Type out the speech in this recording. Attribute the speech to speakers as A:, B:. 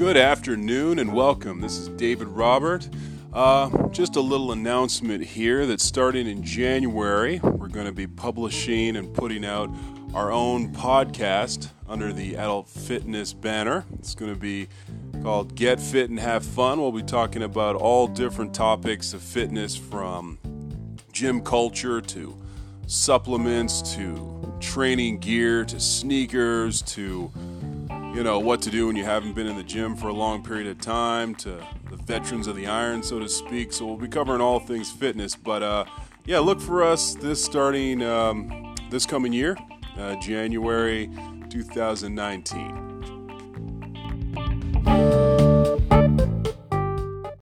A: Good afternoon and welcome. This is David Robert. Uh, just a little announcement here that starting in January, we're going to be publishing and putting out our own podcast under the Adult Fitness banner. It's going to be called Get Fit and Have Fun. We'll be talking about all different topics of fitness from gym culture to supplements to training gear to sneakers to you know what to do when you haven't been in the gym for a long period of time to the veterans of the iron so to speak. So we'll be covering all things fitness. But uh, yeah look for us this starting um, this coming year uh, january 2019